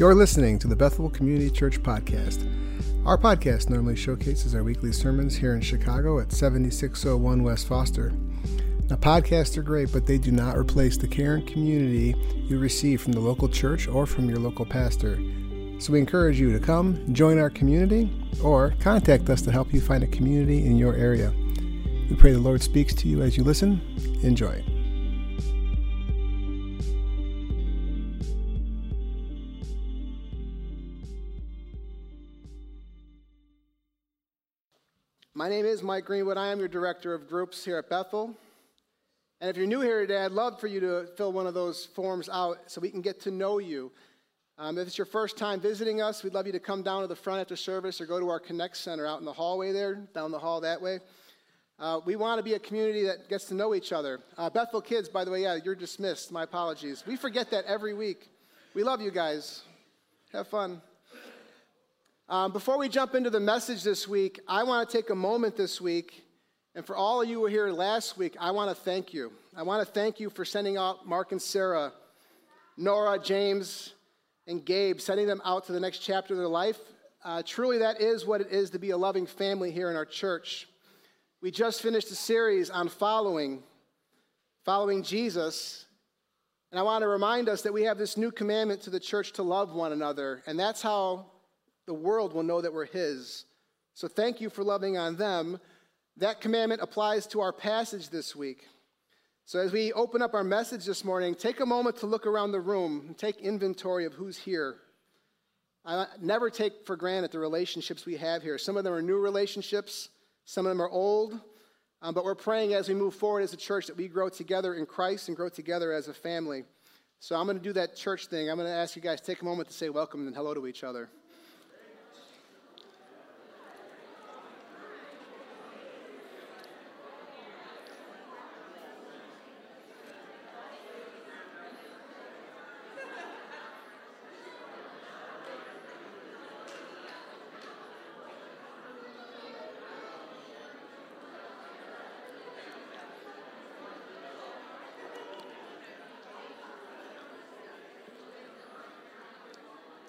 You're listening to the Bethel Community Church Podcast. Our podcast normally showcases our weekly sermons here in Chicago at 7601 West Foster. Now, podcasts are great, but they do not replace the care and community you receive from the local church or from your local pastor. So we encourage you to come, join our community, or contact us to help you find a community in your area. We pray the Lord speaks to you as you listen. Enjoy. My name is Mike Greenwood. I am your director of groups here at Bethel. And if you're new here today, I'd love for you to fill one of those forms out so we can get to know you. Um, if it's your first time visiting us, we'd love you to come down to the front after service or go to our Connect Center out in the hallway there, down the hall that way. Uh, we want to be a community that gets to know each other. Uh, Bethel kids, by the way, yeah, you're dismissed. My apologies. We forget that every week. We love you guys. Have fun. Um, before we jump into the message this week, I want to take a moment this week, and for all of you who were here last week, I want to thank you. I want to thank you for sending out Mark and Sarah, Nora, James, and Gabe, sending them out to the next chapter of their life. Uh, truly, that is what it is to be a loving family here in our church. We just finished a series on following, following Jesus. And I want to remind us that we have this new commandment to the church to love one another. And that's how the world will know that we're His. So thank you for loving on them. That commandment applies to our passage this week. So as we open up our message this morning, take a moment to look around the room and take inventory of who's here. I never take for granted the relationships we have here. Some of them are new relationships, some of them are old, um, but we're praying as we move forward as a church that we grow together in Christ and grow together as a family. So I'm going to do that church thing. I'm going to ask you guys take a moment to say welcome and hello to each other.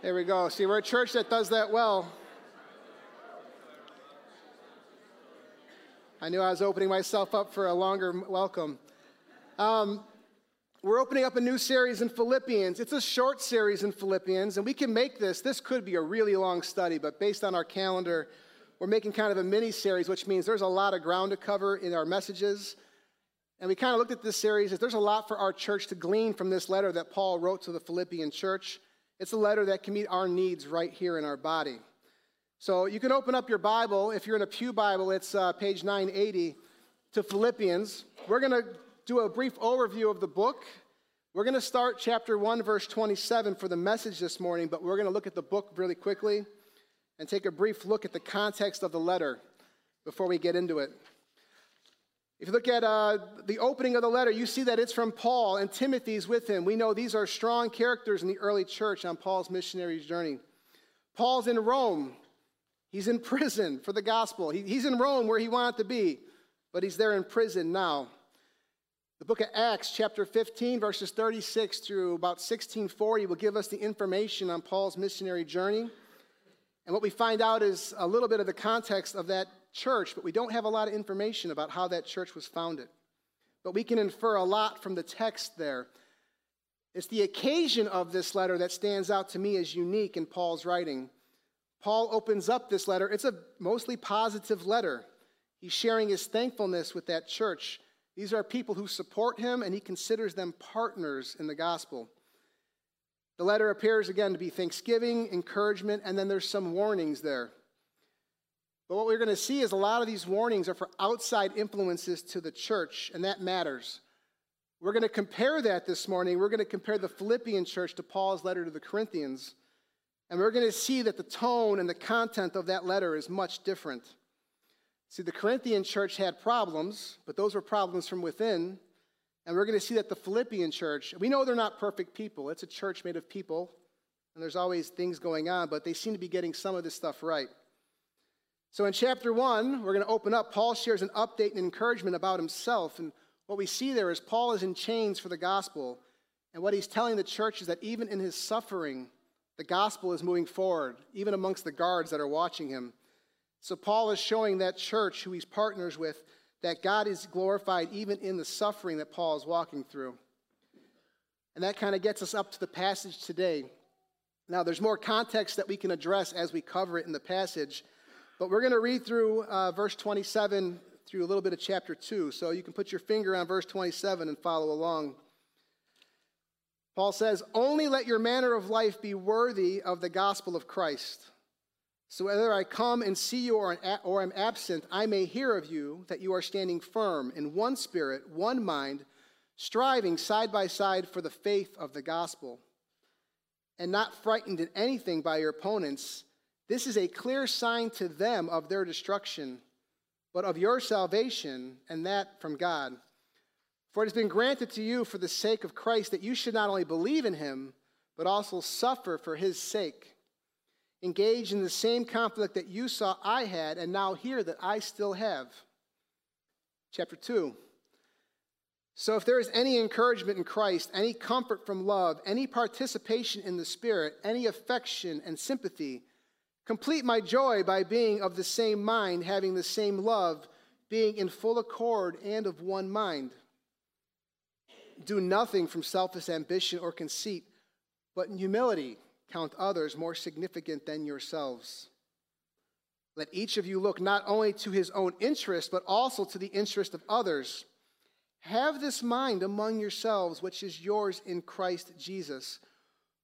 There we go. See, we're a church that does that well. I knew I was opening myself up for a longer welcome. Um, we're opening up a new series in Philippians. It's a short series in Philippians, and we can make this. This could be a really long study, but based on our calendar, we're making kind of a mini series, which means there's a lot of ground to cover in our messages. And we kind of looked at this series as there's a lot for our church to glean from this letter that Paul wrote to the Philippian church. It's a letter that can meet our needs right here in our body. So you can open up your Bible. If you're in a Pew Bible, it's uh, page 980 to Philippians. We're going to do a brief overview of the book. We're going to start chapter 1, verse 27 for the message this morning, but we're going to look at the book really quickly and take a brief look at the context of the letter before we get into it. If you look at uh, the opening of the letter, you see that it's from Paul and Timothy's with him. We know these are strong characters in the early church on Paul's missionary journey. Paul's in Rome. He's in prison for the gospel. He, he's in Rome where he wanted to be, but he's there in prison now. The book of Acts, chapter 15, verses 36 through about 1640, will give us the information on Paul's missionary journey. And what we find out is a little bit of the context of that church, but we don't have a lot of information about how that church was founded. But we can infer a lot from the text there. It's the occasion of this letter that stands out to me as unique in Paul's writing. Paul opens up this letter. It's a mostly positive letter. He's sharing his thankfulness with that church. These are people who support him, and he considers them partners in the gospel. The letter appears again to be thanksgiving, encouragement, and then there's some warnings there. But what we're going to see is a lot of these warnings are for outside influences to the church, and that matters. We're going to compare that this morning. We're going to compare the Philippian church to Paul's letter to the Corinthians. And we're going to see that the tone and the content of that letter is much different. See, the Corinthian church had problems, but those were problems from within. And we're going to see that the Philippian church, we know they're not perfect people. It's a church made of people, and there's always things going on, but they seem to be getting some of this stuff right. So in chapter one, we're going to open up. Paul shares an update and encouragement about himself. And what we see there is Paul is in chains for the gospel. And what he's telling the church is that even in his suffering, The gospel is moving forward, even amongst the guards that are watching him. So Paul is showing that church who he's partners with that God is glorified even in the suffering that Paul is walking through. And that kind of gets us up to the passage today. Now, there's more context that we can address as we cover it in the passage, but we're going to read through uh, verse 27 through a little bit of chapter 2. So you can put your finger on verse 27 and follow along. Paul says, Only let your manner of life be worthy of the gospel of Christ. So whether I come and see you or, or am absent, I may hear of you that you are standing firm in one spirit, one mind, striving side by side for the faith of the gospel, and not frightened in anything by your opponents. This is a clear sign to them of their destruction, but of your salvation, and that from God. For it has been granted to you for the sake of Christ that you should not only believe in him, but also suffer for his sake. Engage in the same conflict that you saw I had, and now hear that I still have. Chapter 2. So, if there is any encouragement in Christ, any comfort from love, any participation in the Spirit, any affection and sympathy, complete my joy by being of the same mind, having the same love, being in full accord and of one mind. Do nothing from selfish ambition or conceit, but in humility count others more significant than yourselves. Let each of you look not only to his own interest, but also to the interest of others. Have this mind among yourselves, which is yours in Christ Jesus,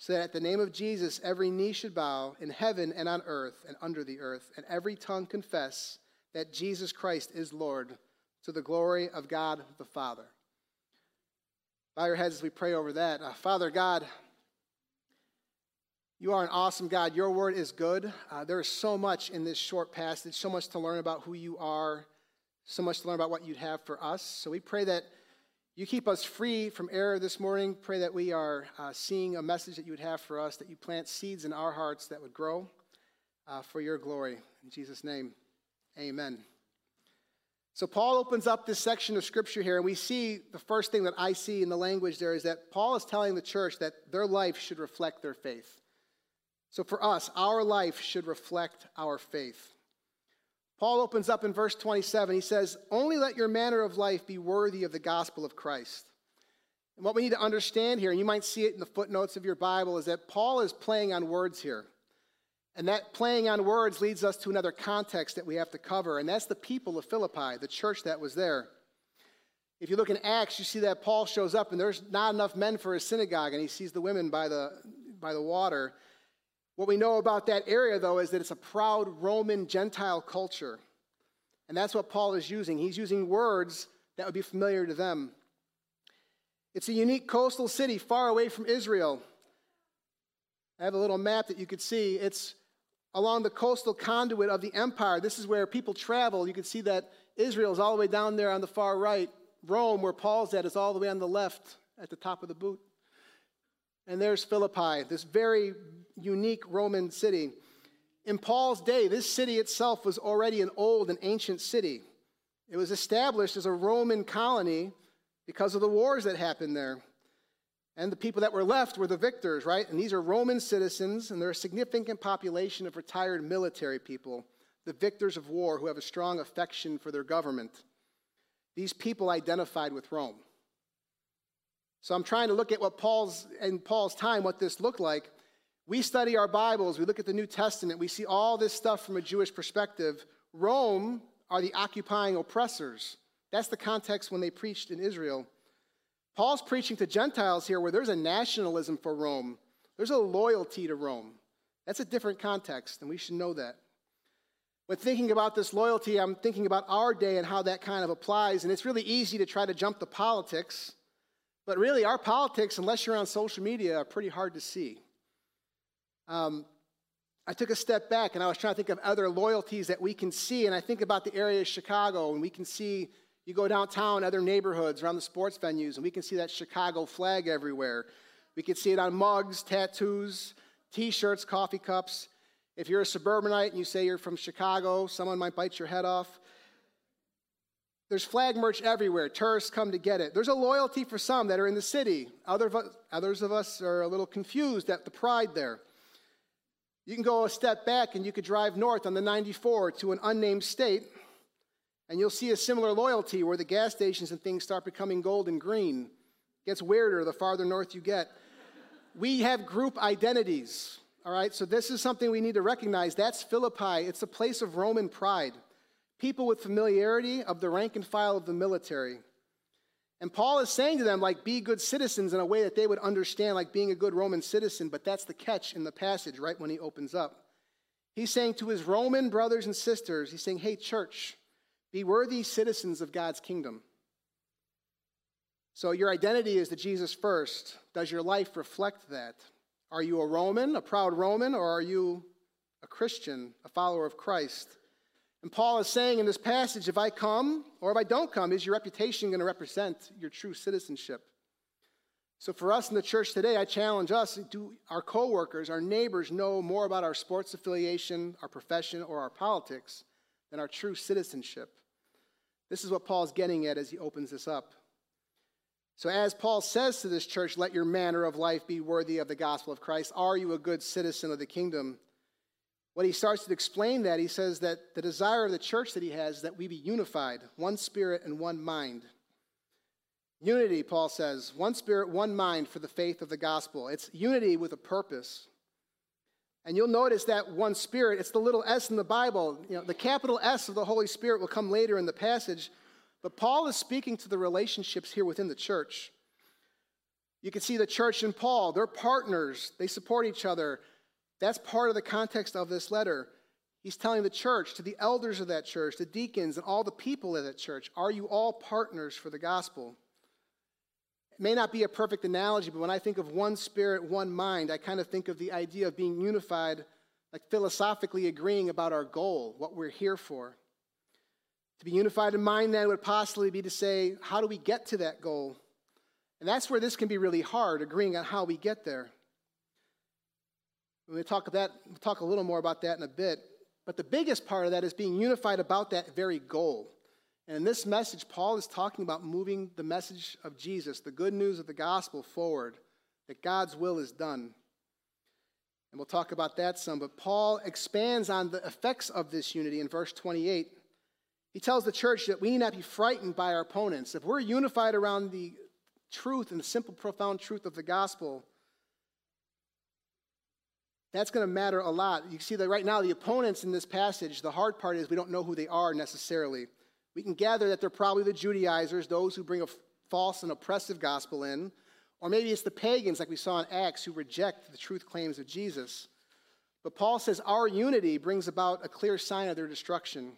so that at the name of Jesus every knee should bow in heaven and on earth and under the earth, and every tongue confess that Jesus Christ is Lord to the glory of God the Father. Bow your heads as we pray over that. Uh, Father God, you are an awesome God. Your word is good. Uh, there is so much in this short passage, so much to learn about who you are, so much to learn about what you'd have for us. So we pray that you keep us free from error this morning. Pray that we are uh, seeing a message that you would have for us, that you plant seeds in our hearts that would grow uh, for your glory. In Jesus' name, amen. So, Paul opens up this section of scripture here, and we see the first thing that I see in the language there is that Paul is telling the church that their life should reflect their faith. So, for us, our life should reflect our faith. Paul opens up in verse 27. He says, Only let your manner of life be worthy of the gospel of Christ. And what we need to understand here, and you might see it in the footnotes of your Bible, is that Paul is playing on words here. And that playing on words leads us to another context that we have to cover, and that's the people of Philippi, the church that was there. If you look in Acts, you see that Paul shows up, and there's not enough men for his synagogue, and he sees the women by the, by the water. What we know about that area, though, is that it's a proud Roman Gentile culture. And that's what Paul is using. He's using words that would be familiar to them. It's a unique coastal city far away from Israel. I have a little map that you could see. It's along the coastal conduit of the empire. This is where people travel. You can see that Israel is all the way down there on the far right. Rome, where Paul's at, is all the way on the left at the top of the boot. And there's Philippi, this very unique Roman city. In Paul's day, this city itself was already an old and ancient city. It was established as a Roman colony because of the wars that happened there. And the people that were left were the victors, right? And these are Roman citizens, and they're a significant population of retired military people, the victors of war who have a strong affection for their government. These people identified with Rome. So I'm trying to look at what Paul's in Paul's time, what this looked like. We study our Bibles, we look at the New Testament, we see all this stuff from a Jewish perspective. Rome are the occupying oppressors. That's the context when they preached in Israel. Paul's preaching to Gentiles here where there's a nationalism for Rome, there's a loyalty to Rome. That's a different context, and we should know that. When thinking about this loyalty, I'm thinking about our day and how that kind of applies. And it's really easy to try to jump to politics, but really, our politics, unless you're on social media, are pretty hard to see. Um, I took a step back and I was trying to think of other loyalties that we can see. And I think about the area of Chicago, and we can see you go downtown, other neighborhoods around the sports venues, and we can see that Chicago flag everywhere. We can see it on mugs, tattoos, t shirts, coffee cups. If you're a suburbanite and you say you're from Chicago, someone might bite your head off. There's flag merch everywhere. Tourists come to get it. There's a loyalty for some that are in the city. Other, others of us are a little confused at the pride there. You can go a step back and you could drive north on the 94 to an unnamed state, and you'll see a similar loyalty where the gas stations and things start becoming gold and green. It gets weirder the farther north you get. we have group identities, all right? So this is something we need to recognize. That's Philippi, it's a place of Roman pride. People with familiarity of the rank and file of the military. And Paul is saying to them, like, be good citizens in a way that they would understand, like being a good Roman citizen, but that's the catch in the passage, right when he opens up. He's saying to his Roman brothers and sisters, he's saying, hey, church, be worthy citizens of God's kingdom. So your identity is to Jesus first. Does your life reflect that? Are you a Roman, a proud Roman, or are you a Christian, a follower of Christ? And Paul is saying in this passage if I come or if I don't come, is your reputation going to represent your true citizenship? So for us in the church today, I challenge us do our coworkers, our neighbors know more about our sports affiliation, our profession, or our politics than our true citizenship? This is what Paul's getting at as he opens this up. So, as Paul says to this church, let your manner of life be worthy of the gospel of Christ. Are you a good citizen of the kingdom? When he starts to explain that, he says that the desire of the church that he has is that we be unified, one spirit and one mind. Unity, Paul says, one spirit, one mind for the faith of the gospel. It's unity with a purpose. And you'll notice that one spirit, it's the little s in the Bible. You know, the capital S of the Holy Spirit will come later in the passage, but Paul is speaking to the relationships here within the church. You can see the church and Paul, they're partners, they support each other. That's part of the context of this letter. He's telling the church, to the elders of that church, the deacons, and all the people of that church, are you all partners for the gospel? It may not be a perfect analogy, but when I think of one spirit, one mind, I kind of think of the idea of being unified, like philosophically agreeing about our goal, what we're here for. To be unified in mind, then, would possibly be to say, how do we get to that goal? And that's where this can be really hard, agreeing on how we get there. We'll talk, that, we'll talk a little more about that in a bit. But the biggest part of that is being unified about that very goal. And in this message, Paul is talking about moving the message of Jesus, the good news of the gospel, forward, that God's will is done. And we'll talk about that some. But Paul expands on the effects of this unity in verse 28. He tells the church that we need not be frightened by our opponents. If we're unified around the truth and the simple, profound truth of the gospel, that's going to matter a lot. You see that right now, the opponents in this passage, the hard part is we don't know who they are necessarily. We can gather that they're probably the Judaizers, those who bring a false and oppressive gospel in, or maybe it's the pagans, like we saw in Acts, who reject the truth claims of Jesus. But Paul says our unity brings about a clear sign of their destruction.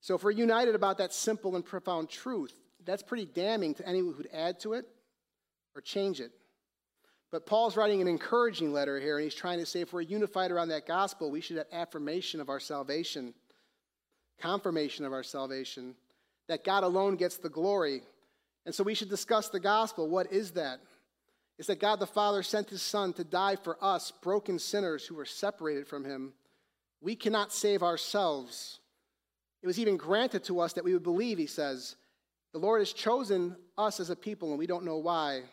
So if we're united about that simple and profound truth, that's pretty damning to anyone who'd add to it or change it. But Paul's writing an encouraging letter here, and he's trying to say if we're unified around that gospel, we should have affirmation of our salvation, confirmation of our salvation, that God alone gets the glory. And so we should discuss the gospel. What is that? It's that God the Father sent his Son to die for us, broken sinners who were separated from him. We cannot save ourselves. It was even granted to us that we would believe, he says. The Lord has chosen us as a people, and we don't know why.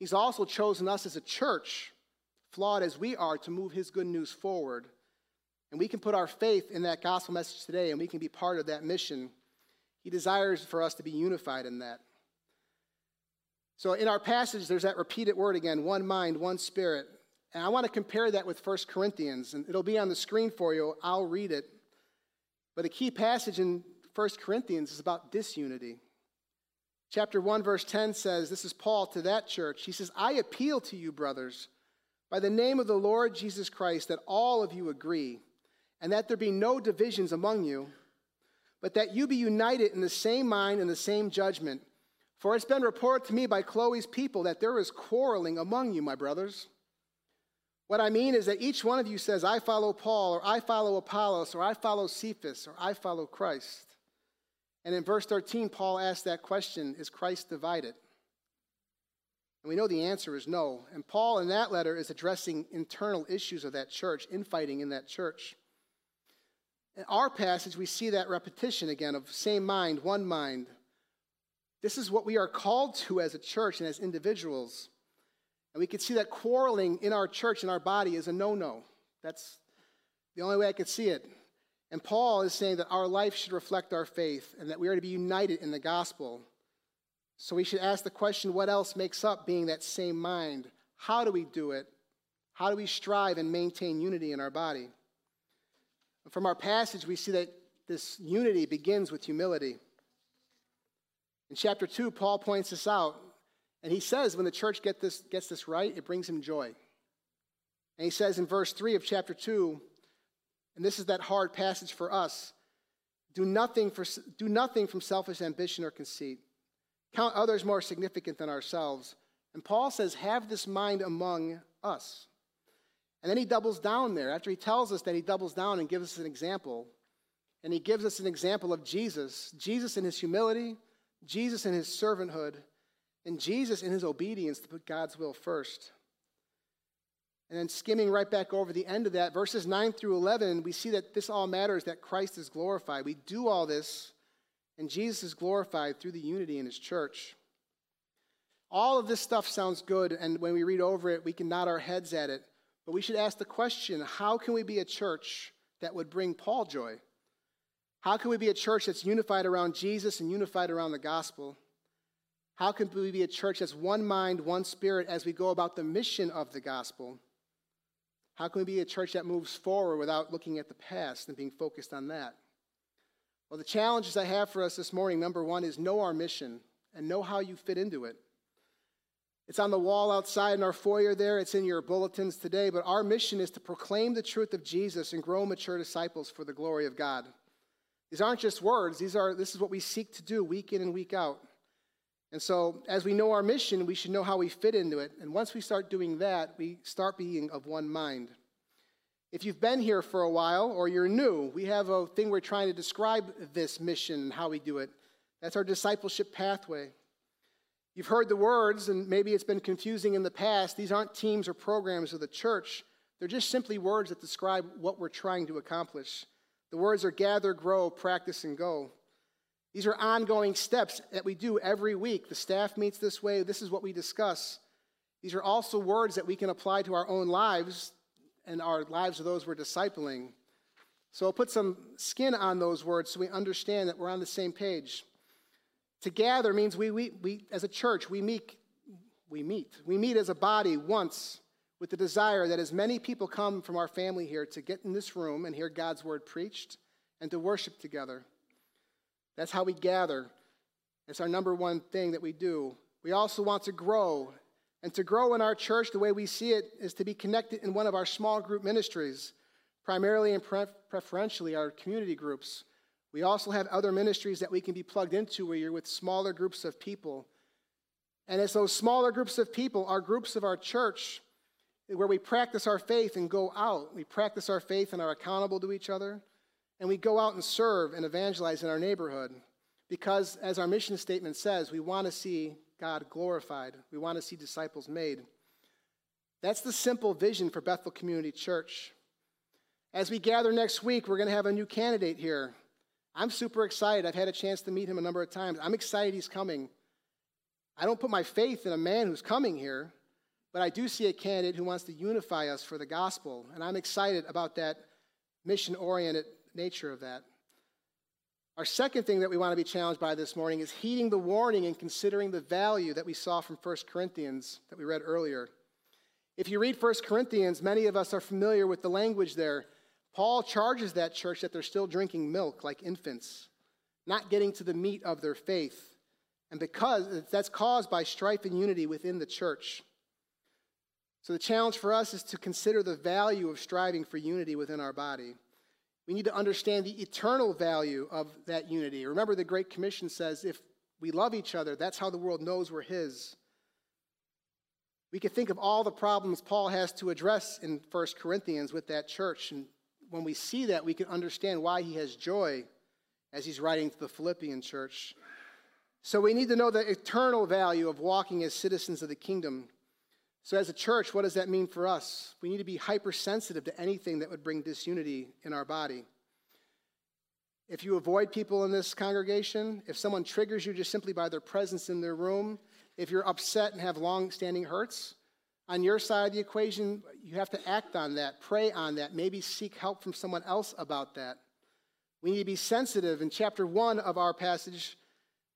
He's also chosen us as a church, flawed as we are, to move His good news forward. And we can put our faith in that gospel message today, and we can be part of that mission. He desires for us to be unified in that. So, in our passage, there's that repeated word again one mind, one spirit. And I want to compare that with 1 Corinthians, and it'll be on the screen for you. I'll read it. But a key passage in 1 Corinthians is about disunity. Chapter 1, verse 10 says, This is Paul to that church. He says, I appeal to you, brothers, by the name of the Lord Jesus Christ, that all of you agree, and that there be no divisions among you, but that you be united in the same mind and the same judgment. For it's been reported to me by Chloe's people that there is quarreling among you, my brothers. What I mean is that each one of you says, I follow Paul, or I follow Apollos, or I follow Cephas, or I follow Christ. And in verse 13, Paul asks that question Is Christ divided? And we know the answer is no. And Paul, in that letter, is addressing internal issues of that church, infighting in that church. In our passage, we see that repetition again of same mind, one mind. This is what we are called to as a church and as individuals. And we can see that quarreling in our church, in our body, is a no no. That's the only way I could see it. And Paul is saying that our life should reflect our faith and that we are to be united in the gospel. So we should ask the question what else makes up being that same mind? How do we do it? How do we strive and maintain unity in our body? From our passage, we see that this unity begins with humility. In chapter 2, Paul points this out, and he says when the church get this, gets this right, it brings him joy. And he says in verse 3 of chapter 2, and this is that hard passage for us do nothing, for, do nothing from selfish ambition or conceit. Count others more significant than ourselves. And Paul says, have this mind among us. And then he doubles down there. After he tells us that he doubles down and gives us an example, and he gives us an example of Jesus Jesus in his humility, Jesus in his servanthood, and Jesus in his obedience to put God's will first. And then skimming right back over the end of that, verses 9 through 11, we see that this all matters, that Christ is glorified. We do all this, and Jesus is glorified through the unity in his church. All of this stuff sounds good, and when we read over it, we can nod our heads at it. But we should ask the question how can we be a church that would bring Paul joy? How can we be a church that's unified around Jesus and unified around the gospel? How can we be a church that's one mind, one spirit as we go about the mission of the gospel? How can we be a church that moves forward without looking at the past and being focused on that? Well, the challenges I have for us this morning number one is know our mission and know how you fit into it. It's on the wall outside in our foyer there, it's in your bulletins today, but our mission is to proclaim the truth of Jesus and grow mature disciples for the glory of God. These aren't just words, these are, this is what we seek to do week in and week out. And so, as we know our mission, we should know how we fit into it. And once we start doing that, we start being of one mind. If you've been here for a while or you're new, we have a thing we're trying to describe this mission and how we do it. That's our discipleship pathway. You've heard the words, and maybe it's been confusing in the past. These aren't teams or programs of the church, they're just simply words that describe what we're trying to accomplish. The words are gather, grow, practice, and go. These are ongoing steps that we do every week. The staff meets this way. This is what we discuss. These are also words that we can apply to our own lives and our lives of those we're discipling. So I'll put some skin on those words so we understand that we're on the same page. To gather means we, we, we as a church, we meet, we meet. We meet as a body once with the desire that as many people come from our family here to get in this room and hear God's word preached and to worship together. That's how we gather. It's our number one thing that we do. We also want to grow. And to grow in our church, the way we see it, is to be connected in one of our small group ministries, primarily and preferentially our community groups. We also have other ministries that we can be plugged into where you're with smaller groups of people. And it's those smaller groups of people our groups of our church where we practice our faith and go out. We practice our faith and are accountable to each other. And we go out and serve and evangelize in our neighborhood because, as our mission statement says, we want to see God glorified. We want to see disciples made. That's the simple vision for Bethel Community Church. As we gather next week, we're going to have a new candidate here. I'm super excited. I've had a chance to meet him a number of times. I'm excited he's coming. I don't put my faith in a man who's coming here, but I do see a candidate who wants to unify us for the gospel, and I'm excited about that mission oriented nature of that. Our second thing that we want to be challenged by this morning is heeding the warning and considering the value that we saw from 1 Corinthians that we read earlier. If you read 1 Corinthians, many of us are familiar with the language there. Paul charges that church that they're still drinking milk like infants, not getting to the meat of their faith. And because that's caused by strife and unity within the church. So the challenge for us is to consider the value of striving for unity within our body. We need to understand the eternal value of that unity. Remember, the Great Commission says if we love each other, that's how the world knows we're His. We could think of all the problems Paul has to address in 1 Corinthians with that church. And when we see that, we can understand why he has joy as he's writing to the Philippian church. So we need to know the eternal value of walking as citizens of the kingdom. So, as a church, what does that mean for us? We need to be hypersensitive to anything that would bring disunity in our body. If you avoid people in this congregation, if someone triggers you just simply by their presence in their room, if you're upset and have long standing hurts, on your side of the equation, you have to act on that, pray on that, maybe seek help from someone else about that. We need to be sensitive. In chapter one of our passage,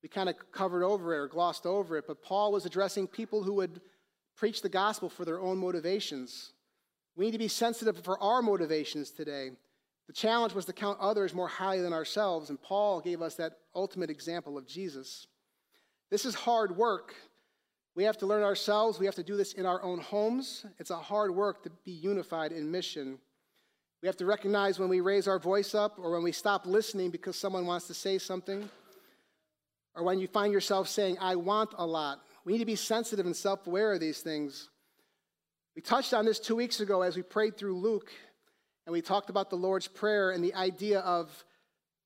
we kind of covered over it or glossed over it, but Paul was addressing people who would preach the gospel for their own motivations. We need to be sensitive for our motivations today. The challenge was to count others more highly than ourselves, and Paul gave us that ultimate example of Jesus. This is hard work. We have to learn ourselves. We have to do this in our own homes. It's a hard work to be unified in mission. We have to recognize when we raise our voice up or when we stop listening because someone wants to say something, or when you find yourself saying, I want a lot. We need to be sensitive and self aware of these things. We touched on this two weeks ago as we prayed through Luke, and we talked about the Lord's Prayer and the idea of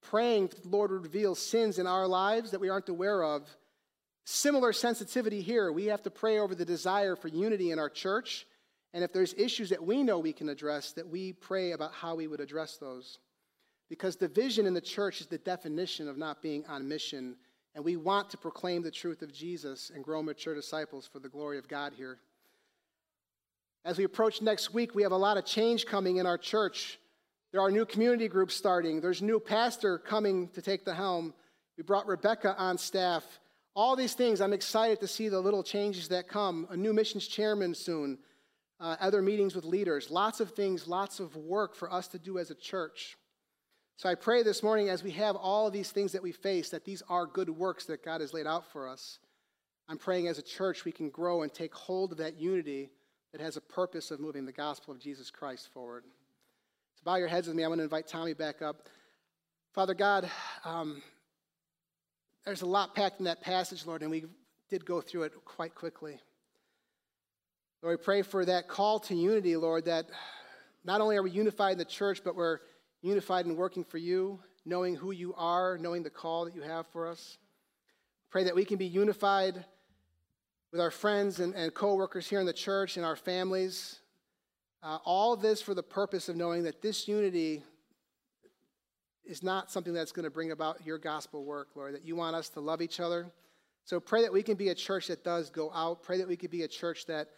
praying that the Lord would reveal sins in our lives that we aren't aware of. Similar sensitivity here. We have to pray over the desire for unity in our church. And if there's issues that we know we can address, that we pray about how we would address those. Because division in the church is the definition of not being on mission and we want to proclaim the truth of Jesus and grow mature disciples for the glory of God here. As we approach next week, we have a lot of change coming in our church. There are new community groups starting, there's new pastor coming to take the helm. We brought Rebecca on staff. All these things, I'm excited to see the little changes that come. A new missions chairman soon, uh, other meetings with leaders, lots of things, lots of work for us to do as a church. So I pray this morning as we have all of these things that we face, that these are good works that God has laid out for us. I'm praying as a church we can grow and take hold of that unity that has a purpose of moving the gospel of Jesus Christ forward. So bow your heads with me. I want to invite Tommy back up. Father God, um, there's a lot packed in that passage, Lord, and we did go through it quite quickly. Lord, we pray for that call to unity, Lord, that not only are we unified in the church, but we're unified in working for you, knowing who you are, knowing the call that you have for us. Pray that we can be unified with our friends and, and co workers here in the church and our families. Uh, all this for the purpose of knowing that this unity is not something that's going to bring about your gospel work, Lord, that you want us to love each other. So pray that we can be a church that does go out. Pray that we could be a church that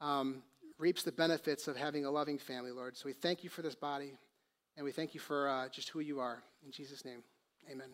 um, reaps the benefits of having a loving family, Lord. So we thank you for this body. And we thank you for uh, just who you are. In Jesus' name, amen.